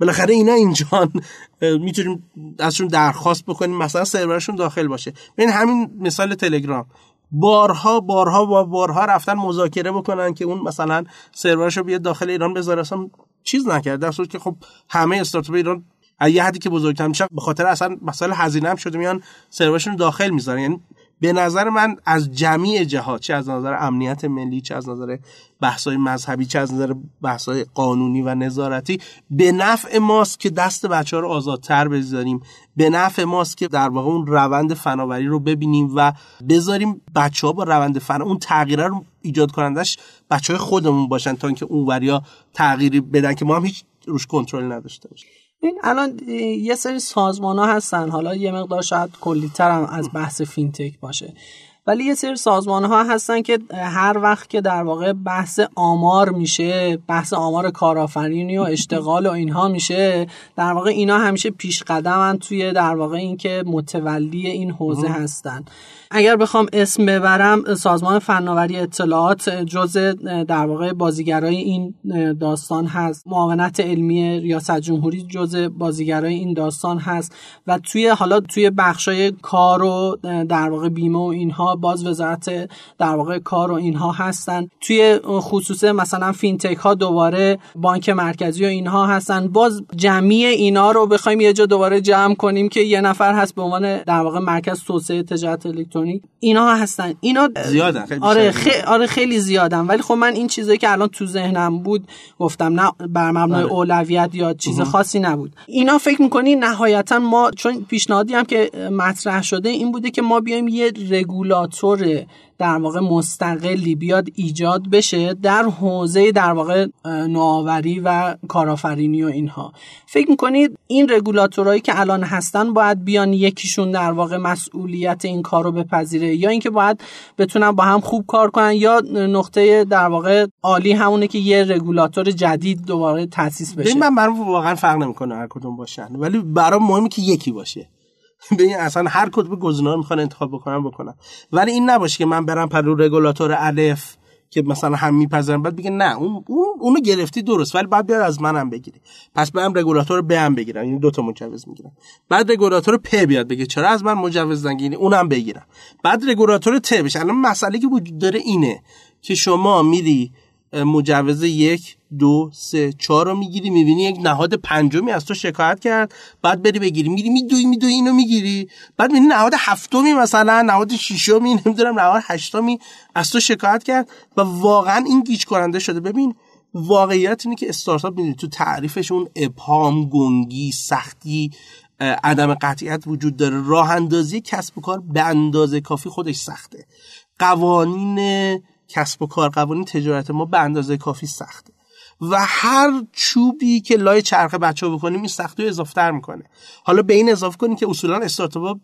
Speaker 2: بالاخره اینا اینجان می‌تونیم ازشون درخواست بکنیم مثلا سرورشون داخل باشه. ببین همین مثال تلگرام. بارها بارها و بارها رفتن مذاکره بکنن که اون مثلا سرورش رو بیاد داخل ایران بذاره. اصلا چیز نکرد. در صورتی که خب همه استارتاپ ایران یه حدی که بزرگتر میشه به خاطر اصلا مسائل هزینه هم شده میان سرورشون داخل می‌ذارن. یعنی به نظر من از جمعی جهات چه از نظر امنیت ملی چه از نظر بحث‌های مذهبی چه از نظر بحث‌های قانونی و نظارتی به نفع ماست که دست بچه ها رو آزادتر بذاریم. به نفع ماست که در واقع اون روند فناوری رو ببینیم و بذاریم بچه ها با روند فنا اون تغییره رو ایجاد کنندش بچه های خودمون باشن تا اینکه اون وریا تغییری بدن که ما هم هیچ روش کنترل نداشته باشیم.
Speaker 1: این الان یه سری سازمان ها هستن. حالا یه مقدار شاید کلیتر هم از بحث فینتک باشه. ولی یه سری سازمان ها هستن که هر وقت که در واقع بحث آمار میشه بحث آمار کارآفرینی و اشتغال و اینها میشه در واقع اینا همیشه پیش قدمن توی در واقع اینکه متولی این حوزه هستن. اگر بخوام اسم ببرم سازمان فناوری اطلاعات جز در واقع بازیگرای این داستان هست. معاونت علمی ریاست جمهوری جز بازیگرای این داستان هست. و توی حالا توی بخشای کار و در واقع بیمه و اینها باز وزارت در واقع کار و اینها هستن. توی خصوص مثلا فینتک ها دوباره بانک مرکزی و اینها هستن. باز جمعی اینا رو بخوایم یه جا دوباره جمع کنیم که یه نفر هست به عنوان در واقع مرکز توسعه تجارت الکترونیک. اینا هستن. اینا
Speaker 2: زیادن خیلی
Speaker 1: آره خیلی آره خیلی زیادن. ولی خب من این چیزایی که الان تو ذهنم بود گفتم نه بر مبنای آره. اولویت یا چیز خاصی نبود. اینا فکر می‌کنی نهایتا ما چون پیشنهادی هم که مطرح شده این بوده که ما بیایم یه رگولاتور در واقع مستقلی بیاد ایجاد بشه در حوزه در واقع نوآوری و کارآفرینی و اینها. فکر می‌کنید این رگولاتورهایی که الان هستن باید بیان یکیشون در واقع مسئولیت این کار رو بپذیره؟ یا اینکه باید بتونن با هم خوب کار کنن یا نقطه در واقع عالی همونه که یه رگولاتور جدید دوباره تاسیس بشه؟
Speaker 2: من برام واقعا فرق نمی‌کنه هر کدوم باشن ولی برام مهمه که یکی باشه. ببین اصلا هر کدوم گزینه‌ها می‌خوان انتخاب بکنن بکنن. ولی این نباشه که من برم پرو رگولاتور الف که مثلا هم میپذیرن بعد بگه نه اون اون اونو گرفتی درست ولی بعد بیاد از منم بگیری. پس برم رگولاتور ب هم بگیرم. این دو تا مجوز می‌گیرم. بعد رگولاتور پ بیاد بگه چرا از من مجوز نگیری؟ اونم بگیرم. بعد رگولاتور ت بشه. الان مسئله که وجود داره اینه که شما میری مجوز یک دو سه چهار رو می‌گیری می‌بینی یک نهاد پنجمی از تو شکایت کرد. بعد بری بگیری می‌گیری میدوی میدوی اینو می‌گیری. بعد می‌بینی نهاد هفتمی مثلا نهاد ششمی نمی‌دونم نهاد هشتمی از تو شکایت کرد. و واقعا این گیج کننده شده. ببین واقعیت اینه که استارتاپ می‌دونی تو تعریفش اون ابهام گنگی سختی عدم قطعیت وجود داره. راه اندازی کسب و کار به اندازه کافی خودش سخته. قوانین کسب و کار قوانین تجارت ما به اندازه کافی سخته. و هر چوبی که لای چرخ بچه بکنیم این سختی رو اضافه می‌کنه. حالا به این اضافه کنیم که اصولا استارتاپ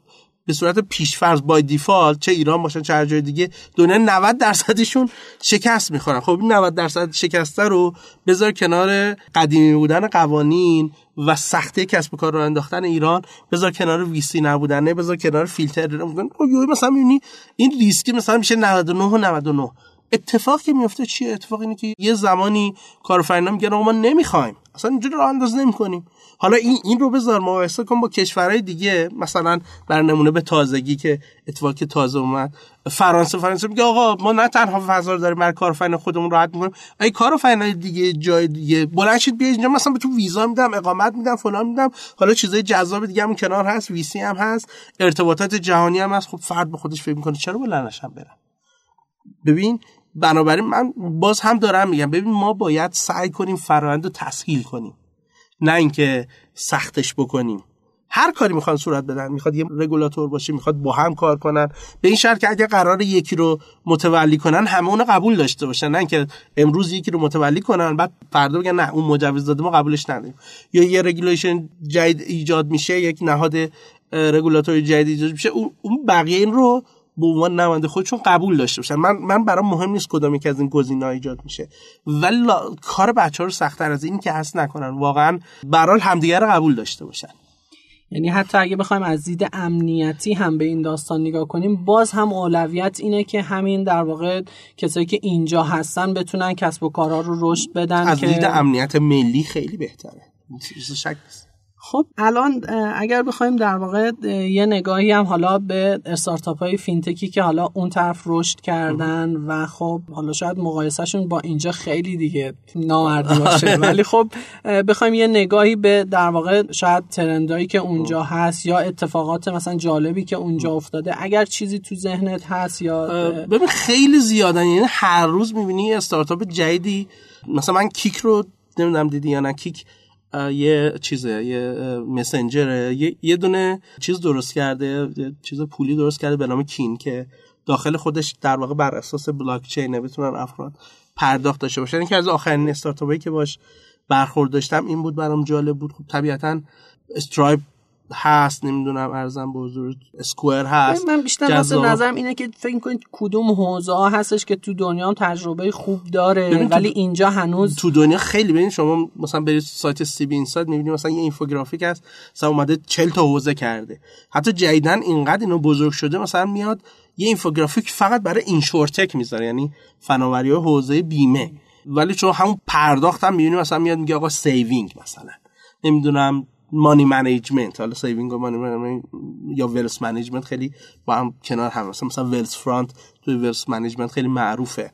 Speaker 2: به صورت پیشفرض بای دیفالت چه ایران باشن چه هر جای دیگه دنیا 90 درصدشون شکست می‌خورن. خب این 90 درصد شکسته رو بذار کنار قدیمی بودن قوانین و سختی کسب و کار رو انداختن ایران. بذار کنار ویسی نبودن بذار کنار فیلتر. خب مثلا می‌بینی این ریسکی مثلا میشه 99 و 99 اتفاق که میفته چیه؟ اتفاق اینه که یه زمانی کارآفرینا میگن ما نمی‌خوایم. اصلا اینجوری راه انداز نمی‌کنیم. حالا این این رو بذار مقایسه کن با کشورهای دیگه. مثلا بر نمونه به تازگی که اتفاقی که تازه اومد. فرانسه فرانسه میگه آقا ما نه تنها فضا داریم بر کارآفرین خودمون راحت می‌کنیم. ای کارآفرینای دیگه جای دیگه. بلند شید بیا اینجا. مثلا به تو ویزا میدم اقامت میدم فلان میدم. حالا چیزای جذاب دیگه هم کنار هست ویسی هم هست. ارتباطات جهانی هم هست. خب فرد به خودش فکر می‌کنه چرا بلندش هم برم ببین بنابراین من باز هم دارم میگم ببین ما باید سعی کنیم فرآیند رو تسهیل کنیم. نه اینکه سختش بکنیم. هر کاری می‌خوان صورت بدن می‌خواد یه رگولاتور باشه می‌خواد با هم کار کنن. به این شرط که اگه قرار یکی رو متولی کنن همه اونو قبول داشته باشن. نه اینکه امروز یکی رو متولی کنن بعد فردا بگن نه اون مجوز داده ما قبولش نداریم. یا یه regulation جدید ایجاد میشه یک نهاد رگولاتوری جدید ایجاد میشه اون بقیه این رو به عنوان نماینده خودشون قبول داشته باشن. من من برام مهم نیست کدام یکی از این گزینه‌ها ایجاد میشه. ولی کار بچه ها رو سختتر از این که هست نکنن. واقعا برال همدیگر رو قبول داشته باشن.
Speaker 1: یعنی حتی اگه بخوایم از دید امنیتی هم به این داستان نگاه کنیم باز هم اولویت اینه که همین در واقع کسایی که اینجا هستن بتونن کسب و کارها رو رشد بدن
Speaker 2: از
Speaker 1: که...
Speaker 2: دید امنیت ملی خیلی بهتره. شک نیست.
Speaker 1: خب الان اگر بخوایم در واقع یه نگاهی هم حالا به استارتاپ های فینتکی که حالا اون طرف رشد کردن و خب حالا شاید مقایسهشون با اینجا خیلی دیگه نامردی باشه. ولی خب بخوایم یه نگاهی به در واقع شاید ترندایی که اونجا هست یا اتفاقات مثلا جالبی که اونجا افتاده اگر چیزی تو ذهنت هست یا
Speaker 2: ببین خیلی زیادن. یعنی هر روز می‌بینی استارتاپ جدیدی. مثلا من Kik رو نمی‌دونم دیدی یا نه. Kik یه چیزه یه مسنجره یه, یه دونه چیز درست کرده چیز پولی درست کرده به نام Kin که داخل خودش در واقع بر اساس بلاک چینه بتونن افراد پرداخت داشته باشن. که از آخرین استارتاپی که باش برخورد داشتم این بود برام جالب بود. خب طبیعتا Stripe هست نمی‌دونم عرضم به حضور Square هست
Speaker 1: من بیشتر واسه نظرم اینه که فکر کنید کدوم حوزه ها هستش که تو دنیا هم تجربه خوب داره ولی اینجا هنوز
Speaker 2: تو دنیا خیلی ببین شما مثلا برید سایت CB Insights می‌بینید مثلا یه اینفوگرافیک هست مثلا اومده 40 تا حوزه کرده. حتی جدیدن اینقدر اینو بزرگ شده مثلا میاد یه اینفوگرافیک فقط برای insurtech می‌ذاره یعنی فناوری حوزه بیمه. ولی چون همون پرداخت هم می‌بینی مثلا میاد میگه آقا saving مثلا. نمی‌دونم money management حالا saving و money یا wealth management خیلی با هم کنار هم. مثلا مثلا Wealthfront توی wealth management خیلی معروفه.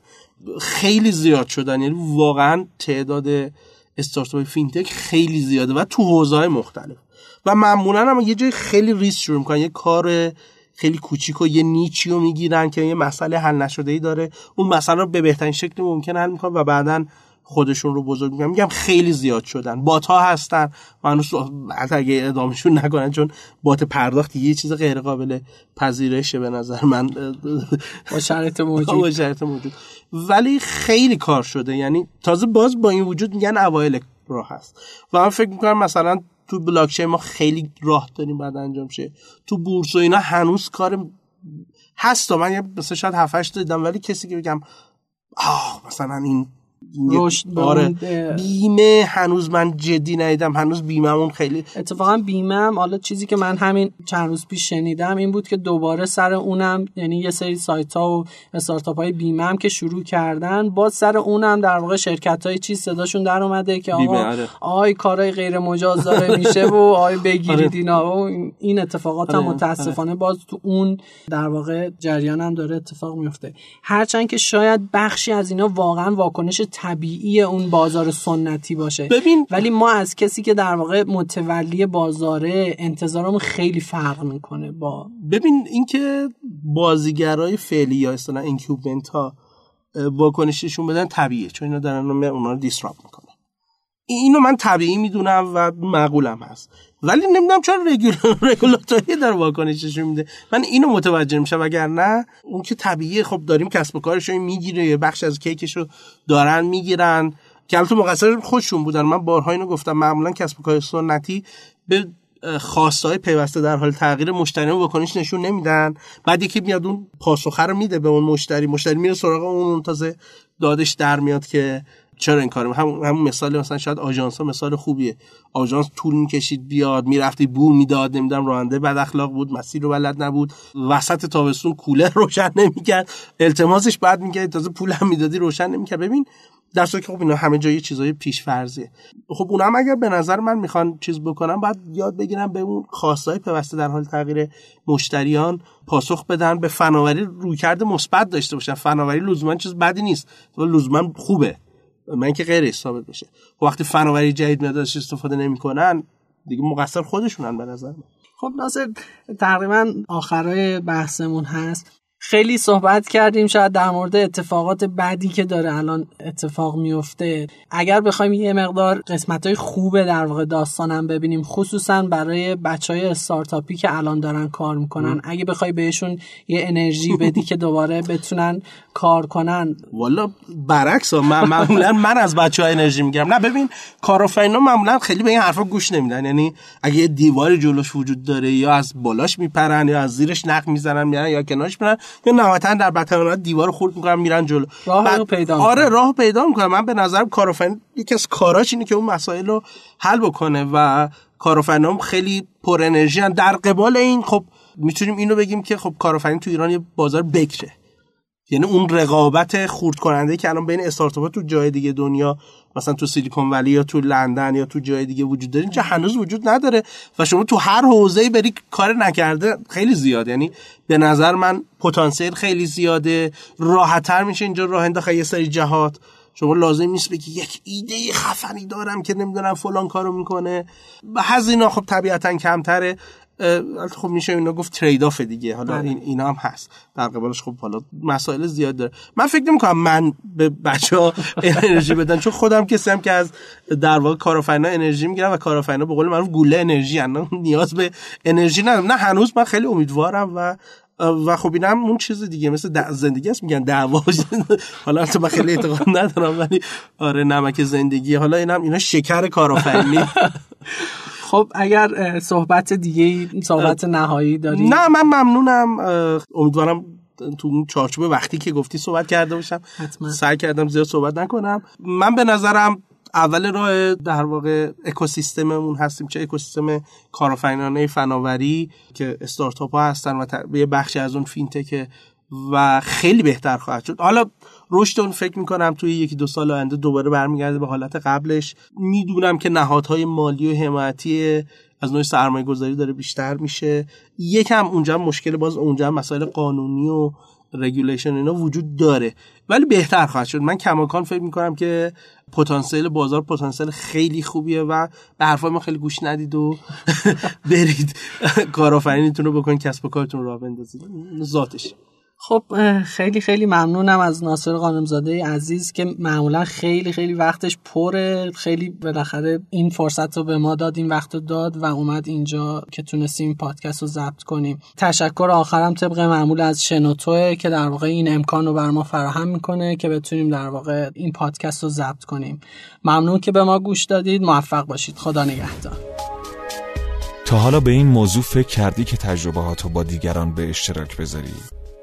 Speaker 2: خیلی زیاد شدن. یعنی واقعا تعداد استارتاپ فینتک خیلی زیاده و تو حوزه‌های مختلف. و معمولا هم یه جای خیلی ریز شروع می‌کنن. یه کار خیلی کوچیک و یه niche ی رو می‌گیرن که یه مسئله حل نشده ای داره. اون مسئله رو به بهترین شکل ممکن حل می‌کنن و بعدا خودشون رو بزرگ میگم میگم خیلی زیاد شدن. bot ها هستن و هنوز حتی اگه ادامشون نکنن چون بات پرداخت یه چیز غیر قابل پذیرشه به نظر من. <laughs>
Speaker 1: با شرط موجود.
Speaker 2: با شرط موجود. ولی خیلی کار شده. یعنی تازه باز با این وجود میگن اوایل راه هست. و من فکر می‌کنم مثلا تو بلاکچین ما خیلی راه داریم بعد انجام شه. تو بورس و اینا هنوز کار هست. من یه مثلا شاید 7 دیدم ولی کسی که بگم آه مثلا این
Speaker 1: رشد
Speaker 2: آره بیمه هنوز من جدی ندیدم هنوز بیمهمون خیلی
Speaker 1: اتفاقا بیمه هم حالا چیزی که من همین چند روز پیش شنیدم این بود که دوباره سر اونم یعنی یه سری سایت ها و استارتاپ های بیمه هم که شروع کردن باز سر اونم در واقع شرکت های چیز صداشون در اومده که آقا
Speaker 2: آره.
Speaker 1: آی کارهای غیر مجاز داره <laughs> میشه و آی بگیرید آره. اینا و این اتفاقات هم آره. متاسفانه باز تو اون در واقع جریان هم داره اتفاق میفته هرچند که شاید بخشی از اینا واقعا واکنش طبیعی اون بازار سنتی باشه.
Speaker 2: ببین
Speaker 1: ولی ما از کسی که در واقع متولی بازاره انتظارمون خیلی فرق می‌کنه با
Speaker 2: ببین اینکه بازیگرای فعلی یا اصلا اینکیوبنت ها واکنششون بدن طبیعیه چون اینا دارن اونا رو دیسراپ می‌کنن. اینو من طبیعی می‌دونم و معقولم هست. ولی نمی‌دونم چرا رگولاتوری در واکنشش میده. من اینو متوجه میشم اگر نه اون که طبیعیه خب داریم کسب و کارش می‌گیره یه بخش از کیکش رو دارن می‌گیرن. که البته مقصر خودشون بودن. من بارها اینو گفتم. معمولا کسب و کار سنتی به خواستای پیوسته در حال تغییر مشتری واکنش نشون نمیدن. بعد یکی میاد اون پاسخه رو میده به اون مشتری. مشتری میره سراغ اون تازه دادش در میاد که چرا این کارو هم همون مثال مثلا شاید آژانس ها مثال خوبیه. آژانس طول می‌کشید بیاد می‌رفتی بو می‌داد نمی‌دونم راننده بد اخلاق بود مسیر رو بلد نبود وسط تابستون کولر <laughs> روشن نمی‌کرد التماسش بعد می‌کرد تازه پول هم می‌دادی روشن نمی‌کرد. ببین در که خب اینا همه جای چیزای پیش فرضیه خب اونم اگر به نظر من می‌خوان چیز بکنم باید یاد بگیرم به اون خواستای پیوسته در حال تغییر مشتریان پاسخ بدن به فناوری رویکرد مثبت داشته باشن. فناوری لزوما چیز بدی نیست. لزوما خوبه. من که غیر ثابت بشه وقتی فناوری جدید میاد استفاده نمی‌کنن دیگه مقصر خودشونن به نظر من.
Speaker 1: خب ناصر تقریبا آخرای بحثمون هست. خیلی صحبت کردیم شاید در مورد اتفاقات بعدی که داره الان اتفاق میفته. اگر بخوایم یه مقدار قسمت های خوب در واقع داستانم ببینیم خصوصا برای بچه های استارتاپی که الان دارن کار می‌کنن. اگه بخوای بهشون یه انرژی بدی که دوباره بتونن کار کنن.
Speaker 2: والا برعکس من معمولا من از بچه ها انرژی می‌گیرم. نه ببین کارآفرینا معمولا خیلی به این حرفا گوش نمیدن. یعنی اگه یه دیواری جلوش وجود داره یا از بالاش میپرن یا از زیرش نق می‌زنن یا کنارش میرن یا نهایتا در بدترین دیوار خورد می‌کنن میرن جلو.
Speaker 1: راه بعد... پیدا
Speaker 2: آره راه پیدا می‌کنن. من به نظرم کارآفرین یکی از کاراش اینه که اون مسائل رو حل بکنه و کارآفرینام خیلی پر انرژی در قبال این خب می‌تونیم اینو بگیم که خب کارآفرین تو ایران یه بازار بکره. یعنی اون رقابت خورد کننده که الان بین استارتاپ تو جای دیگه دنیا مثلا تو سیلیکون ولی یا تو لندن یا تو جای دیگه وجود داره اینجا هنوز وجود نداره و شما تو هر حوزه‌ای بری کار نکرده خیلی زیاد. یعنی به نظر من پتانسیل خیلی زیاده راحتتر میشه اینجا راه انداخت یه سری جهات. شما لازم نیست بگی یک ایده خفنی دارم که نمی‌دونم فلان کارو می‌کنه. و هزینه خب طبیعتا کمتره. خب میشه اینا گفت ترید آف دیگه. حالا بله. این اینا هم هست. در قبالش خب حالا مسائل زیاد داره. من فکر نمی کنم من به بچه ها انرژی بدن چون خودم کسی هم که از در واقع کارآفرینا انرژی می‌گیرم و کارآفرینا به قول معروف گوله انرژی هن. نیاز به انرژی ندارم. نه هنوز من خیلی امیدوارم و و خب اینم اون چیز دیگه مثل زندگی است میگن دعوا. <laughs> حالا تو من خیلی اعتقاد ندارم ولی آره نمک زندگی. حالا اینم اینا شکر کارآفرینی <laughs>
Speaker 1: خب اگر صحبت دیگه صحبت نهایی داری؟
Speaker 2: نه من ممنونم. امیدوارم تو اون چارچوب وقتی که گفتی صحبت کرده باشم. حتما. سعی کردم زیاد صحبت نکنم. من به نظرم اول راه در واقع اکوسیستممون هستیم چه اکوسیستم کارآفرینانه فناوری که استارتاپ ها هستن و یه بخشی از اون فینتک و خیلی بهتر خواهد شد. حالا رشد اون فکر می‌کنم توی یکی دو سال آینده دوباره برمیگرده به حالت قبلش. می‌دونم که نهادهای مالی و حمایتی از نوع سرمایه گذاری داره بیشتر میشه. یکم اونجا مشکل باز اونجا مسائل قانونی و رگولیشن اینا وجود داره. ولی بهتر خواهد شد. من کماکان فکر می‌کنم که پتانسیل بازار پتانسیل خیلی خوبیه و به حرفای ما خیلی گوش ندید و <laughs> برید کارآفرینیتون رو بکنید کسب و کارتون رو بندازید. ذاتش.
Speaker 1: خب خیلی خیلی ممنونم از ناصر قانمزاده عزیز که معمولا خیلی خیلی وقتش پره. خیلی بالاخره این فرصت رو به ما داد این وقت رو داد و اومد اینجا که تونستیم پادکست رو ضبط کنیم. تشکر آخرم طبق معمول از شنوتوه که در واقع این امکان رو بر ما فراهم می‌کنه که بتونیم در واقع این پادکست رو ضبط کنیم. ممنون که به ما گوش دادید. موفق باشید. خدا نگهدار.
Speaker 3: تا حالا به این موضوع فکر کردی که تجربه با دیگران به اشتراک بذاری؟